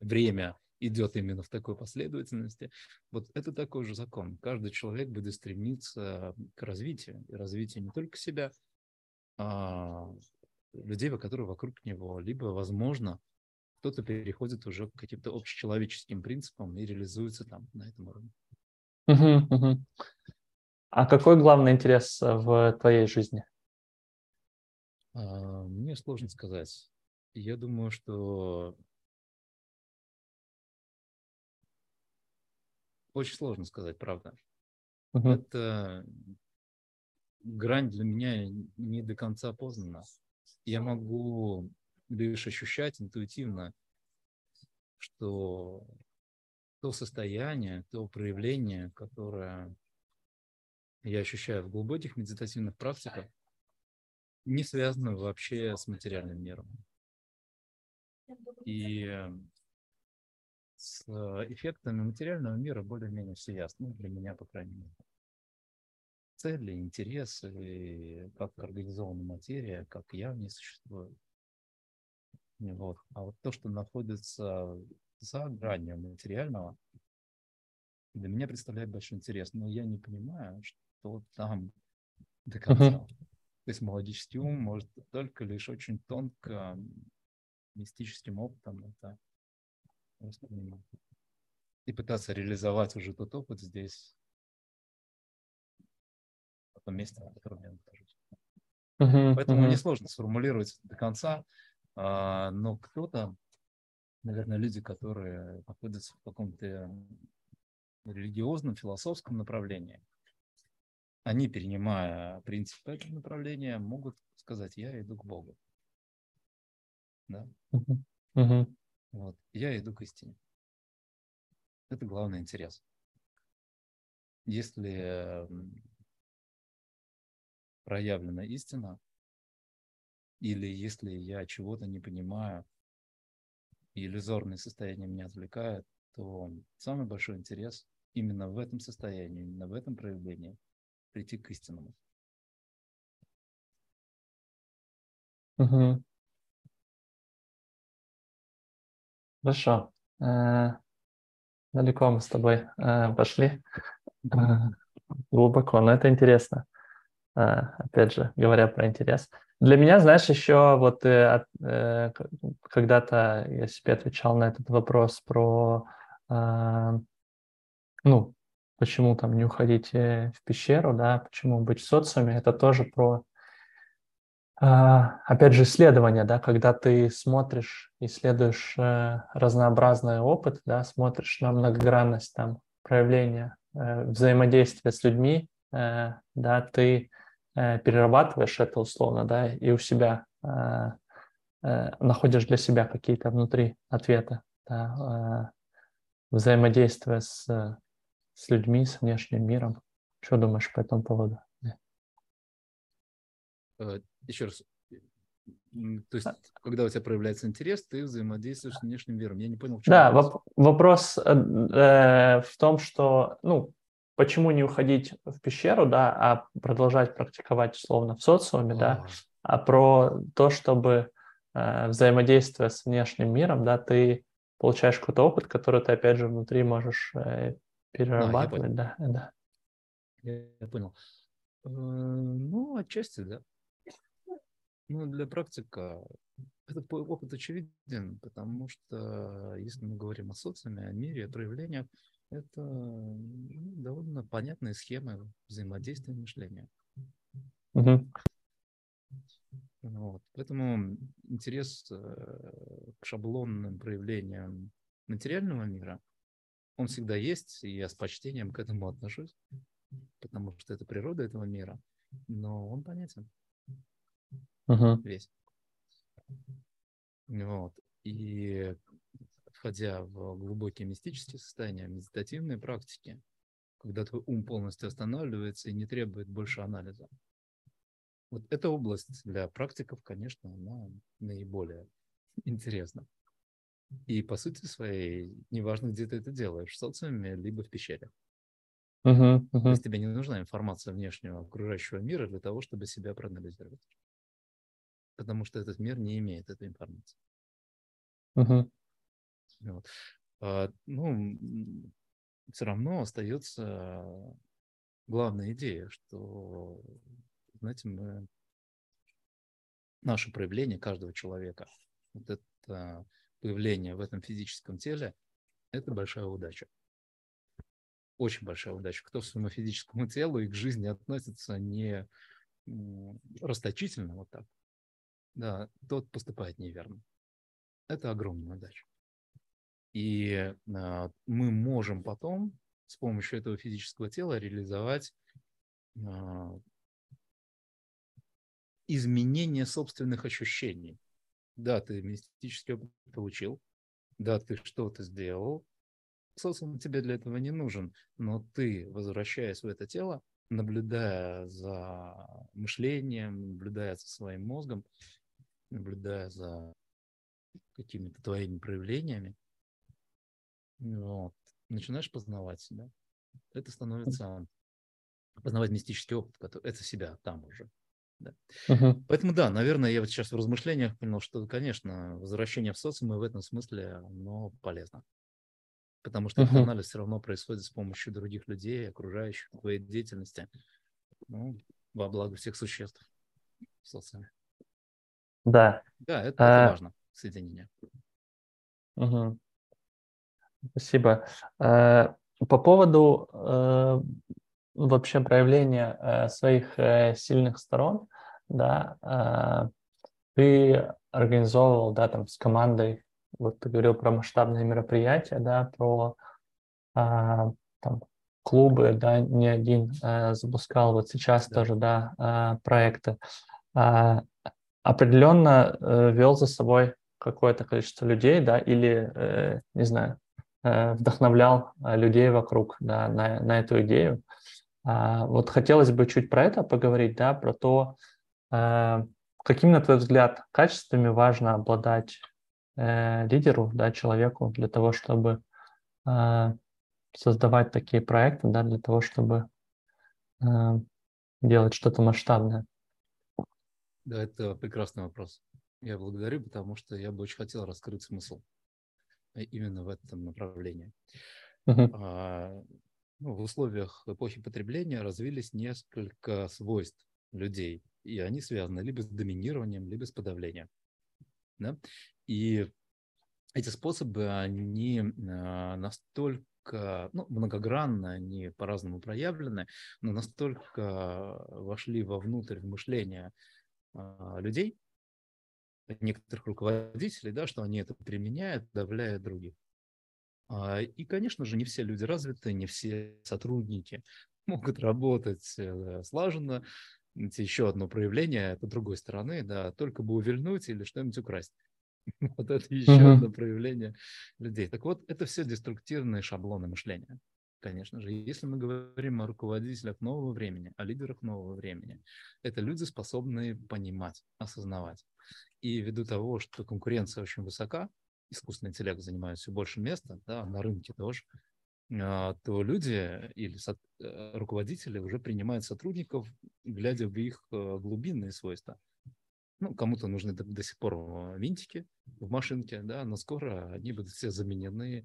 Speaker 2: время идет именно в такой последовательности. Вот это такой же закон. Каждый человек будет стремиться к развитию. И развитию не только себя, а людей, которые вокруг него. Либо, возможно, кто-то переходит уже к каким-то общечеловеческим принципам и реализуется там на этом уровне.
Speaker 1: А какой главный интерес в твоей жизни?
Speaker 2: А, мне сложно сказать. Я думаю, что Очень сложно сказать, правда. Uh-huh. Это грань для меня не до конца познана. Я могу лишь ощущать интуитивно, что то состояние, то проявление, которое я ощущаю в глубоких медитативных практиках, не связано вообще с материальным миром. И с э, эффектами материального мира более-менее все ясно, ну, для меня, по крайней мере. Цели, интересы, как организована материя, как я в ней существую. Вот. А вот то, что находится за гранью материального, для меня представляет большой интерес. Но я не понимаю, что там до конца. Uh-huh. То есть молодеческий ум может только лишь очень тонко мистическим опытом это и пытаться реализовать уже тот опыт здесь, в том месте, на котором я нахожусь. Uh-huh, Поэтому uh-huh. мне сложно сформулировать до конца, а, но кто-то, наверное, люди, которые находятся в каком-то религиозном, философском направлении, они, перенимая принципы этого направления, могут сказать, я иду к Богу. Да? Uh-huh. Uh-huh. Вот. Я иду к истине. Это главный интерес. Если проявлена истина, или если я чего-то не понимаю, и иллюзорное состояние меня отвлекает, то самый большой интерес именно в этом состоянии, именно в этом проявлении прийти к истинному.
Speaker 1: Угу. Хорошо. Э, далеко мы с тобой э, пошли. Э, глубоко, но это интересно. Опять же, говоря про интерес. Для меня, знаешь, еще вот когда-то я себе отвечал на этот вопрос про, ну, почему там не уходить в пещеру, да, почему быть в социуме, это тоже про опять же, исследование, да, когда ты смотришь, исследуешь э, разнообразный опыт, да, смотришь на многогранность там проявления э, взаимодействия с людьми, э, да, ты перерабатываешь это условно, да, и у себя находишь для себя какие-то внутри ответы, да, взаимодействия с, с людьми, с внешним миром. Что думаешь по этому поводу?
Speaker 2: Еще раз. То есть, а когда у тебя проявляется интерес, ты взаимодействуешь с внешним миром. Я не понял,
Speaker 1: в чем Да, вопрос, вопрос э, э, в том, что, ну, почему не уходить в пещеру, да, а продолжать практиковать условно в социуме, а. да, а про то, чтобы э, взаимодействуя с внешним миром, да, ты получаешь какой-то опыт, который ты опять же внутри можешь э, перерабатывать, а, да, да.
Speaker 2: Я, я понял. Э, ну, отчасти, да. Ну, для практика этот опыт очевиден, потому что если мы говорим о социуме, о мире, о проявлениях, это ну, довольно понятные схемы взаимодействия мышления. Угу. Вот. Поэтому интерес э, к шаблонным проявлениям материального мира, он всегда есть, и я с почтением к этому отношусь, потому что это природа этого мира, но он понятен
Speaker 1: uh-huh.
Speaker 2: весь. Вот. И входя в глубокие мистические состояния, медитативные практики, когда твой ум полностью останавливается и не требует больше анализа. Вот эта область для практиков, конечно, она наиболее интересна. И по сути своей, неважно, где ты это делаешь, в социуме, либо в пещере.
Speaker 1: Uh-huh, uh-huh. То
Speaker 2: есть тебе не нужна информация внешнего окружающего мира для того, чтобы себя проанализировать потому что этот мир не имеет этой информации.
Speaker 1: Uh-huh.
Speaker 2: Вот. А, ну, все равно остается главная идея, что, знаете, мы наше проявление каждого человека, вот это появление в этом физическом теле, это большая удача. Очень большая удача. Кто к своему физическому телу и к жизни относится не расточительно вот так, да, тот поступает неверно. Это огромная удача. И э, мы можем потом с помощью этого физического тела реализовать э, изменение собственных ощущений. Да, ты мистический опыт получил, да, ты что-то сделал, социум тебе для этого не нужен, но ты, возвращаясь в это тело, наблюдая за мышлением, наблюдая за своим мозгом, наблюдая за какими-то твоими проявлениями, вот, начинаешь познавать себя. Это становится познавать мистический опыт, который, это себя там уже. Да.
Speaker 1: Uh-huh.
Speaker 2: Поэтому да, наверное, я вот сейчас в размышлениях понял, что, конечно, возвращение в социум в этом смысле, оно полезно. Потому что uh-huh. этот анализ все равно происходит с помощью других людей, окружающих твоей деятельности. Ну, во благо всех существ в социуме.
Speaker 1: Да.
Speaker 2: Да, это, это а, важно, соединение.
Speaker 1: Угу. Спасибо. А, по поводу а, вообще проявления а, своих а, сильных сторон, да, а, ты организовывал, да, там с командой, вот ты говорил про масштабные мероприятия, да, про а, там клубы, да, не один запускал, вот сейчас да. тоже, да, проекты. Определенно э, вел за собой какое-то количество людей, да, или, э, не знаю, э, вдохновлял э, людей вокруг, да, на, на эту идею. А, вот хотелось бы чуть про это поговорить, да, про то, э, каким, на твой взгляд, качествами важно обладать э, лидеру, да, человеку для того, чтобы э, создавать такие проекты, да, для того, чтобы э, делать что-то масштабное.
Speaker 2: Да, это прекрасный вопрос. Я благодарю, потому что я бы очень хотел раскрыть смысл э, именно в этом направлении.
Speaker 1: Uh-huh.
Speaker 2: А, ну, в условиях эпохи потребления развились несколько свойств людей, и они связаны либо с доминированием, либо с подавлением. Да? И эти способы, они а, настолько ну, многогранно, они по-разному проявлены, но настолько вошли вовнутрь в мышление людей, некоторых руководителей, да, что они это применяют, давляя других. А, и, конечно же, не все люди развиты, не все сотрудники могут работать э, слаженно. Это еще одно проявление, это другой стороны, да, только бы увильнуть или что-нибудь украсть. Вот это еще uh-huh. одно проявление людей. Так вот, это все деструктивные шаблоны мышления. Конечно же. Если мы говорим о руководителях нового времени, о лидерах нового времени, это люди, способные понимать, осознавать. И ввиду того, что конкуренция очень высока, искусственный интеллект занимает все больше места, да, на рынке тоже, а, то люди или э, руководители уже принимают сотрудников, глядя в их э, глубинные свойства. Ну, кому-то нужны до, до сих пор винтики в машинке, да, но скоро они будут все заменены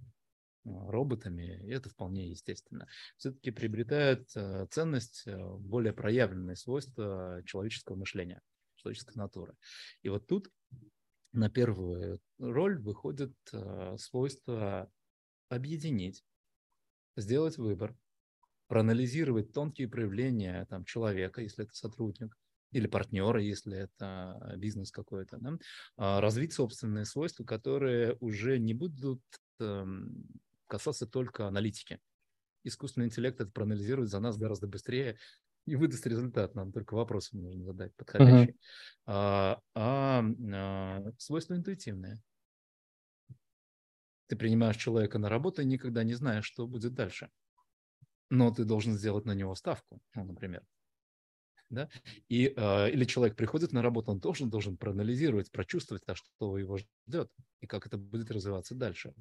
Speaker 2: роботами, и это вполне естественно. Все-таки приобретают ценность более проявленные свойства человеческого мышления, человеческой натуры. И вот тут на первую роль выходит свойство объединить сделать выбор, проанализировать тонкие проявления там, человека, если это сотрудник, или партнера, если это бизнес какой-то, да? А, развить собственные свойства, которые уже не будут эм, касаться только аналитики. Искусственный интеллект это проанализирует за нас гораздо быстрее и выдаст результат. Нам только вопросы нужно задать подходящие. Uh-huh. А, а, а свойства интуитивные. Ты принимаешь человека на работу и никогда не знаешь, что будет дальше. Но ты должен сделать на него ставку, ну, например. Да? И, э, или человек приходит на работу, он тоже должен проанализировать, прочувствовать, а что его ждет и как это будет развиваться дальше.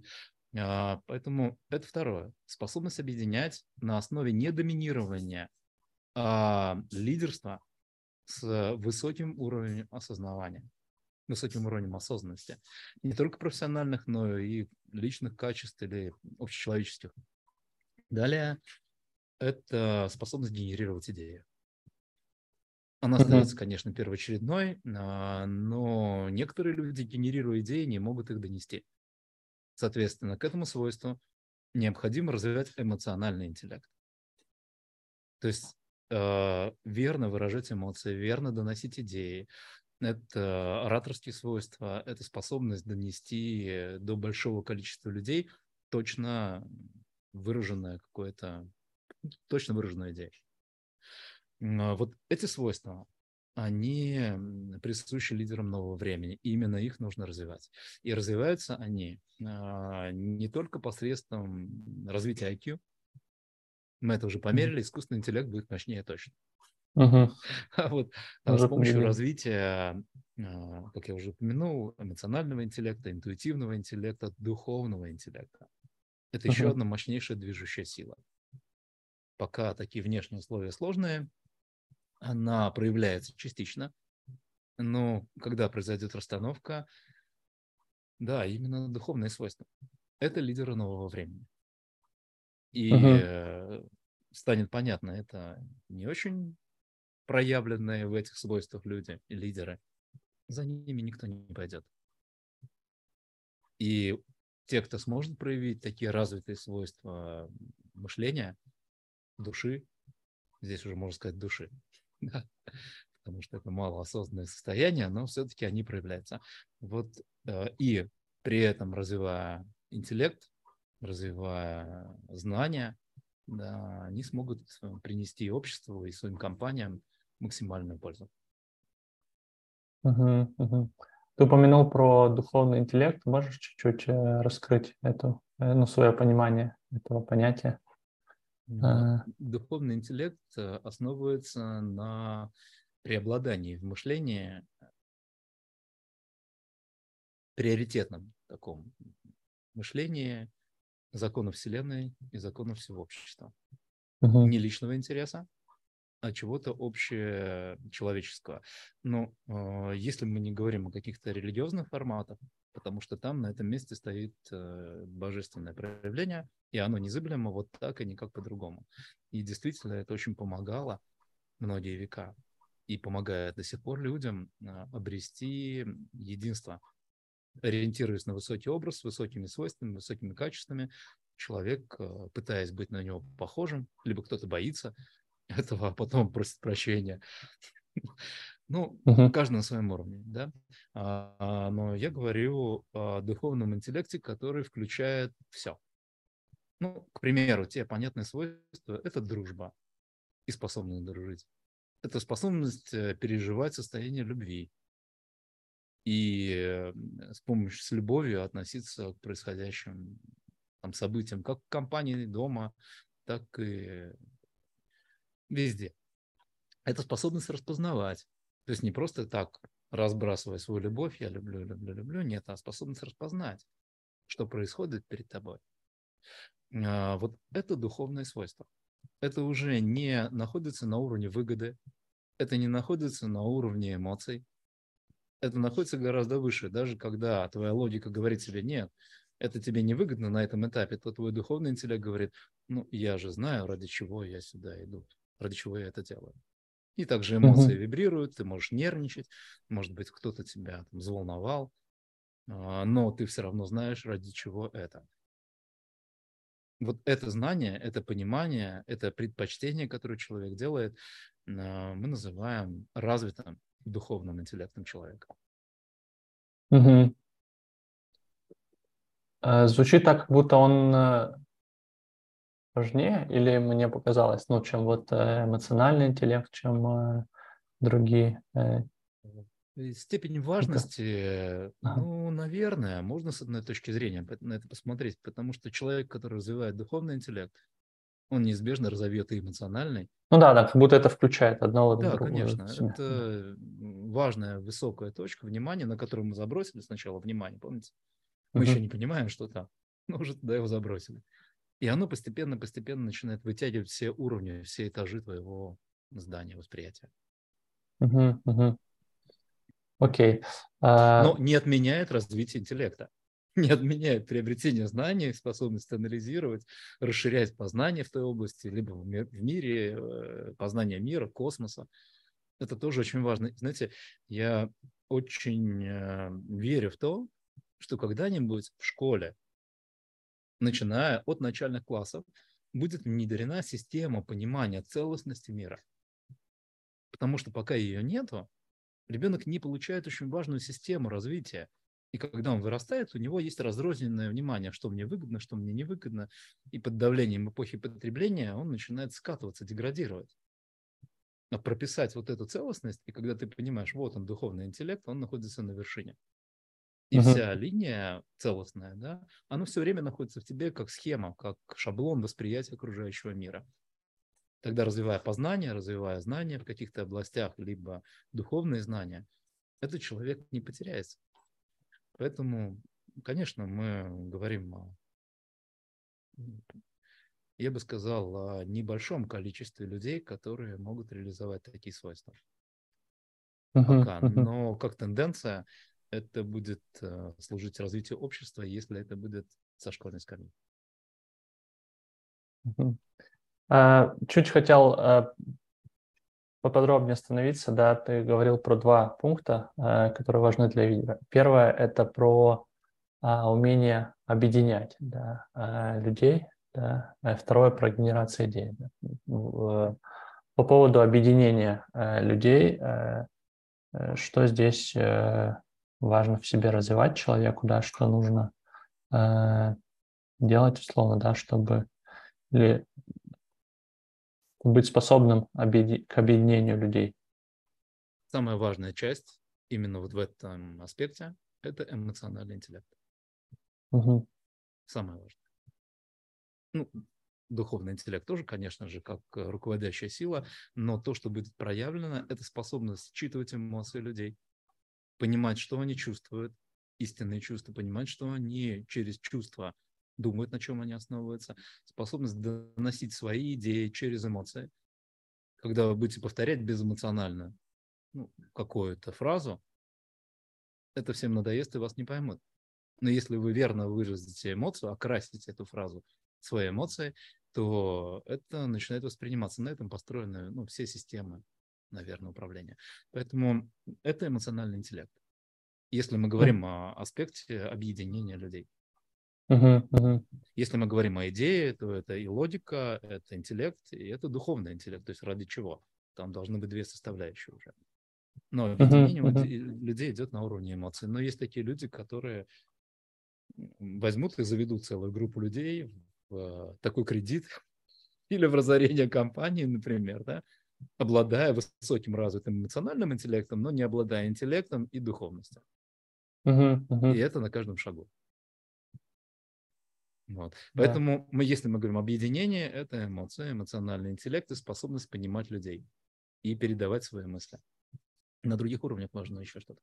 Speaker 2: Э, поэтому это второе. Способность объединять на основе не доминирования, а лидерства с высоким уровнем осознавания высоким уровнем осознанности. Не только профессиональных, но и личных качеств или общечеловеческих. Далее это способность генерировать идеи. Она остается, конечно, первоочередной, а, но некоторые люди, генерируя идеи, не могут их донести. Соответственно, к этому свойству необходимо развивать эмоциональный интеллект. То есть э, верно выражать эмоции, верно доносить идеи, это ораторские свойства, это способность донести до большого количества людей точно выраженное какое-то, точно выраженную идею. Вот эти свойства, они присущи лидерам нового времени. И именно их нужно развивать. И развиваются они а, не только посредством развития IQ. Мы это уже померили, искусственный интеллект будет мощнее точно. Угу. А вот а с помощью поняли. развития, а, как я уже упомянул, эмоционального интеллекта, интуитивного интеллекта, духовного интеллекта. Это еще одна мощнейшая движущая сила. Пока такие внешние условия сложные, она проявляется частично, но когда произойдет расстановка, да, именно духовные свойства. Это лидеры нового времени. И угу. станет понятно, это не очень проявленные в этих свойствах люди, лидеры, за ними никто не пойдет. И те, кто сможет проявить такие развитые свойства мышления, души, здесь уже можно сказать души, да, потому что это малоосознанное состояние, но все-таки они проявляются. Вот э, и при этом развивая интеллект, развивая знания, да, они смогут принести обществу и своим компаниям максимальную пользу.
Speaker 1: Угу, угу. Ты упомянул про духовный интеллект. Можешь чуть-чуть э, раскрыть эту, э, ну, свое понимание этого понятия?
Speaker 2: А. Духовный интеллект э, основывается на преобладании в мышлении приоритетном таком мышлении законов Вселенной и законов всего общества. Угу. Не личного интереса, а чего-то общечеловеческого. Но э, если мы не говорим о каких-то религиозных форматах, потому что там на этом месте стоит э, божественное проявление, и оно незыблемо вот так и никак по-другому. И действительно это очень помогало многие века и помогает до сих пор людям э, обрести единство, ориентируясь на высокий образ, с высокими свойствами, высокими качествами, человек, э, пытаясь быть на него похожим, либо кто-то боится, этого, а потом просит прощения. Ну, uh-huh. каждый на своем уровне, да. А, но я говорю о духовном интеллекте, который включает все. Ну, к примеру, те понятные свойства – это дружба и способность дружить. Это способность э, переживать состояние любви и с помощью, с любовью относиться к происходящим там, событиям, как в компании, дома, так и везде. Это способность распознавать. То есть не просто так разбрасывая свою любовь, я люблю, люблю, люблю, нет, а способность распознать, что происходит перед тобой. А, вот это духовное свойство. Это уже не находится на уровне выгоды, это не находится на уровне эмоций, это находится гораздо выше. Даже когда твоя логика говорит себе, нет, это тебе невыгодно на этом этапе, то твой духовный интеллект говорит, ну, я же знаю, ради чего я сюда иду, ради чего я это делаю. И также эмоции uh-huh. вибрируют, ты можешь нервничать, может быть, кто-то тебя там взволновал, а, но ты все равно знаешь, ради чего это. Вот это знание, это понимание, это предпочтение, которое человек делает, а, мы называем развитым духовным интеллектом человека.
Speaker 1: Угу. Звучит так, как будто он э, важнее, или мне показалось, ну, чем вот э, эмоциональный интеллект, чем э, другие?
Speaker 2: Степень важности, ага. ну, наверное, можно с одной точки зрения на это посмотреть, потому что человек, который развивает духовный интеллект, он неизбежно разовьет и эмоциональный.
Speaker 1: Ну да, да, как будто это включает одного
Speaker 2: Да, конечно. Это важная высокая точка внимания, на которую мы забросили сначала внимание, помните? Мы uh-huh. еще не понимаем, что там, но уже туда его забросили. И оно постепенно-постепенно начинает вытягивать все уровни, все этажи твоего здания, восприятия.
Speaker 1: Угу, угу. Окей.
Speaker 2: А но не отменяет развитие интеллекта не отменяет приобретение знаний, способность анализировать, расширять познание в той области, либо в мире, э, познание мира, космоса. Это тоже очень важно. Знаете, я очень э, верю в то, что когда-нибудь в школе, начиная от начальных классов, будет внедрена система понимания целостности мира. Потому что пока ее нету, ребенок не получает очень важную систему развития – и когда он вырастает, у него есть разрозненное внимание, что мне выгодно, что мне невыгодно. И под давлением эпохи потребления он начинает скатываться, деградировать. А прописать вот эту целостность, и когда ты понимаешь, вот он, духовный интеллект, он находится на вершине. И uh-huh. вся линия целостная, да, она все время находится в тебе как схема, как шаблон восприятия окружающего мира. Тогда развивая познание, развивая знания в каких-то областях, либо духовные знания, этот человек не потеряется. Поэтому, конечно, мы говорим о, я бы сказал, о небольшом количестве людей, которые могут реализовать такие свойства. Пока. Но как тенденция, это будет э, служить развитию общества, если это будет со школьной скамьи.
Speaker 1: А, чуть хотел э, поподробнее остановиться, да, ты говорил про два пункта, э, которые важны для лидера. Первое – это про а, умение объединять да, э, людей, да. Э, второе – про генерацию идей. Да. По поводу объединения людей, что здесь важно в себе развивать человеку, да, что нужно делать, условно, да, чтобы или быть способным к объединению людей?
Speaker 2: Самая важная часть именно вот в этом аспекте – это эмоциональный интеллект. Угу. Самое важное. Ну, духовный интеллект тоже, конечно же, как руководящая сила, но то, что будет проявлено, это способность считывать эмоции людей, понимать, что они чувствуют, истинные чувства, понимать, что они через чувства думают, на чем они основываются, способность доносить свои идеи через эмоции. Когда вы будете повторять безэмоционально ну, какую-то фразу, это всем надоест и вас не поймут. Но если вы верно выразите эмоцию, окрасите эту фразу своей эмоцией, то это начинает восприниматься. На этом построены ну, все системы, наверное, управления. Поэтому это эмоциональный интеллект. Если мы говорим о аспекте объединения людей. Uh-huh, uh-huh. Если мы говорим о идее, то это и логика, это интеллект, и это духовный интеллект. То есть ради чего? Там должны быть две составляющие уже. Но объединение uh-huh, uh-huh. людей идет на уровне эмоций. Но есть такие люди, которые возьмут и заведут целую группу людей в такой кредит или в разорение компании, например, да, обладая высоким развитым эмоциональным интеллектом, но не обладая интеллектом и духовностью. Uh-huh, uh-huh. И это на каждом шагу. Вот. Да. Поэтому мы, если мы говорим объединение, это эмоции, эмоциональный интеллект и способность понимать людей и передавать свои мысли. На других уровнях можно еще что-то.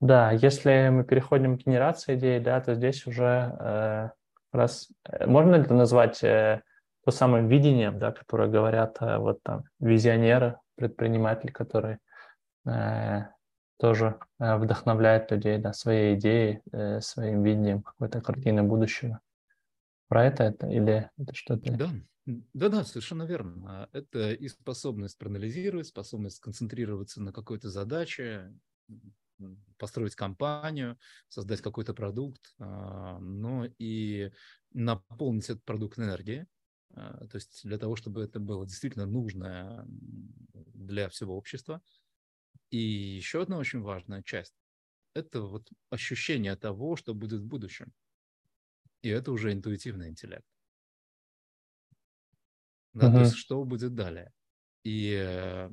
Speaker 1: Да, если мы переходим к генерации идей, да, то здесь уже э, раз э, можно это назвать э, то самое видением, да, которое говорят э, вот там визионеры, предприниматели, которые э, тоже э, вдохновляют людей, да, своей идеей, э, своим видением какой-то картины будущего. Про это это или это что-то?
Speaker 2: Да, да, да, совершенно верно. Это и способность проанализировать, способность сконцентрироваться на какой-то задаче, построить компанию, создать какой-то продукт, а, но и наполнить этот продукт энергией. А, то есть для того, чтобы это было действительно нужное для всего общества. И еще одна очень важная часть – это вот ощущение того, что будет в будущем. И это уже интуитивный интеллект. Да, uh-huh. То есть что будет далее. И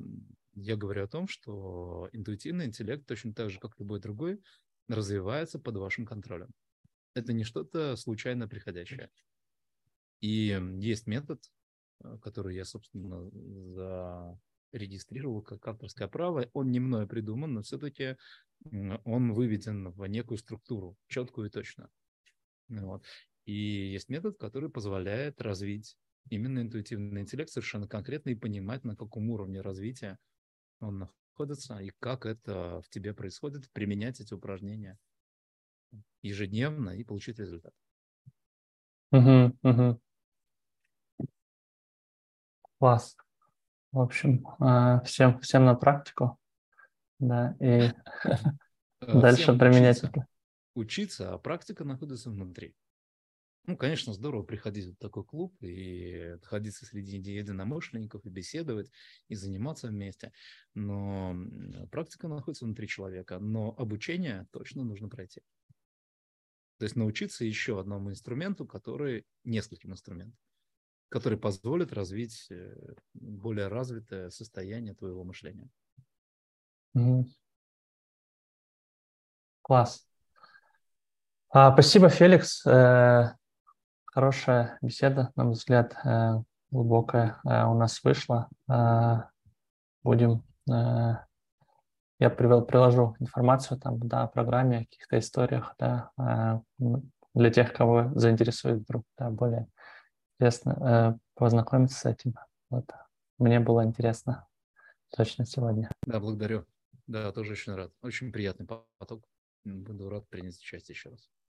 Speaker 2: я говорю о том, что интуитивный интеллект, точно так же, как любой другой, развивается под вашим контролем. Это не что-то случайно приходящее. И есть метод, э, который я, собственно, зарегистрировал как авторское право. Он не мной придуман, но все-таки он выведен в некую структуру, четкую и точно. Вот. И есть метод, который позволяет развить именно интуитивный интеллект совершенно конкретно и понимать, на каком уровне развития он находится и как это в тебе происходит, применять эти упражнения ежедневно и получить результат.
Speaker 1: Угу, угу. Класс. В общем, а, всем, всем на практику. Да, и э, дальше применять это.
Speaker 2: Учиться, а практика находится внутри. Ну, конечно, здорово приходить в такой клуб и находиться среди единомышленников, и беседовать, и заниматься вместе. Но практика находится внутри человека. Но обучение точно нужно пройти. То есть научиться еще одному инструменту, который, нескольким инструментам, который позволит развить э, более развитое состояние твоего мышления.
Speaker 1: Класс. А, спасибо, Феликс. Э, Хорошая беседа, на мой взгляд, э, глубокая э, у нас вышла. Э, будем, я привел, приложу информацию там, да, о программе, о каких-то историях, да, для тех, кого заинтересует вдруг, да, более интересно познакомиться с этим. Вот. Мне было интересно точно сегодня.
Speaker 2: Да, благодарю. Да, тоже очень рад. Очень приятный поток. Буду рад принять участие еще раз.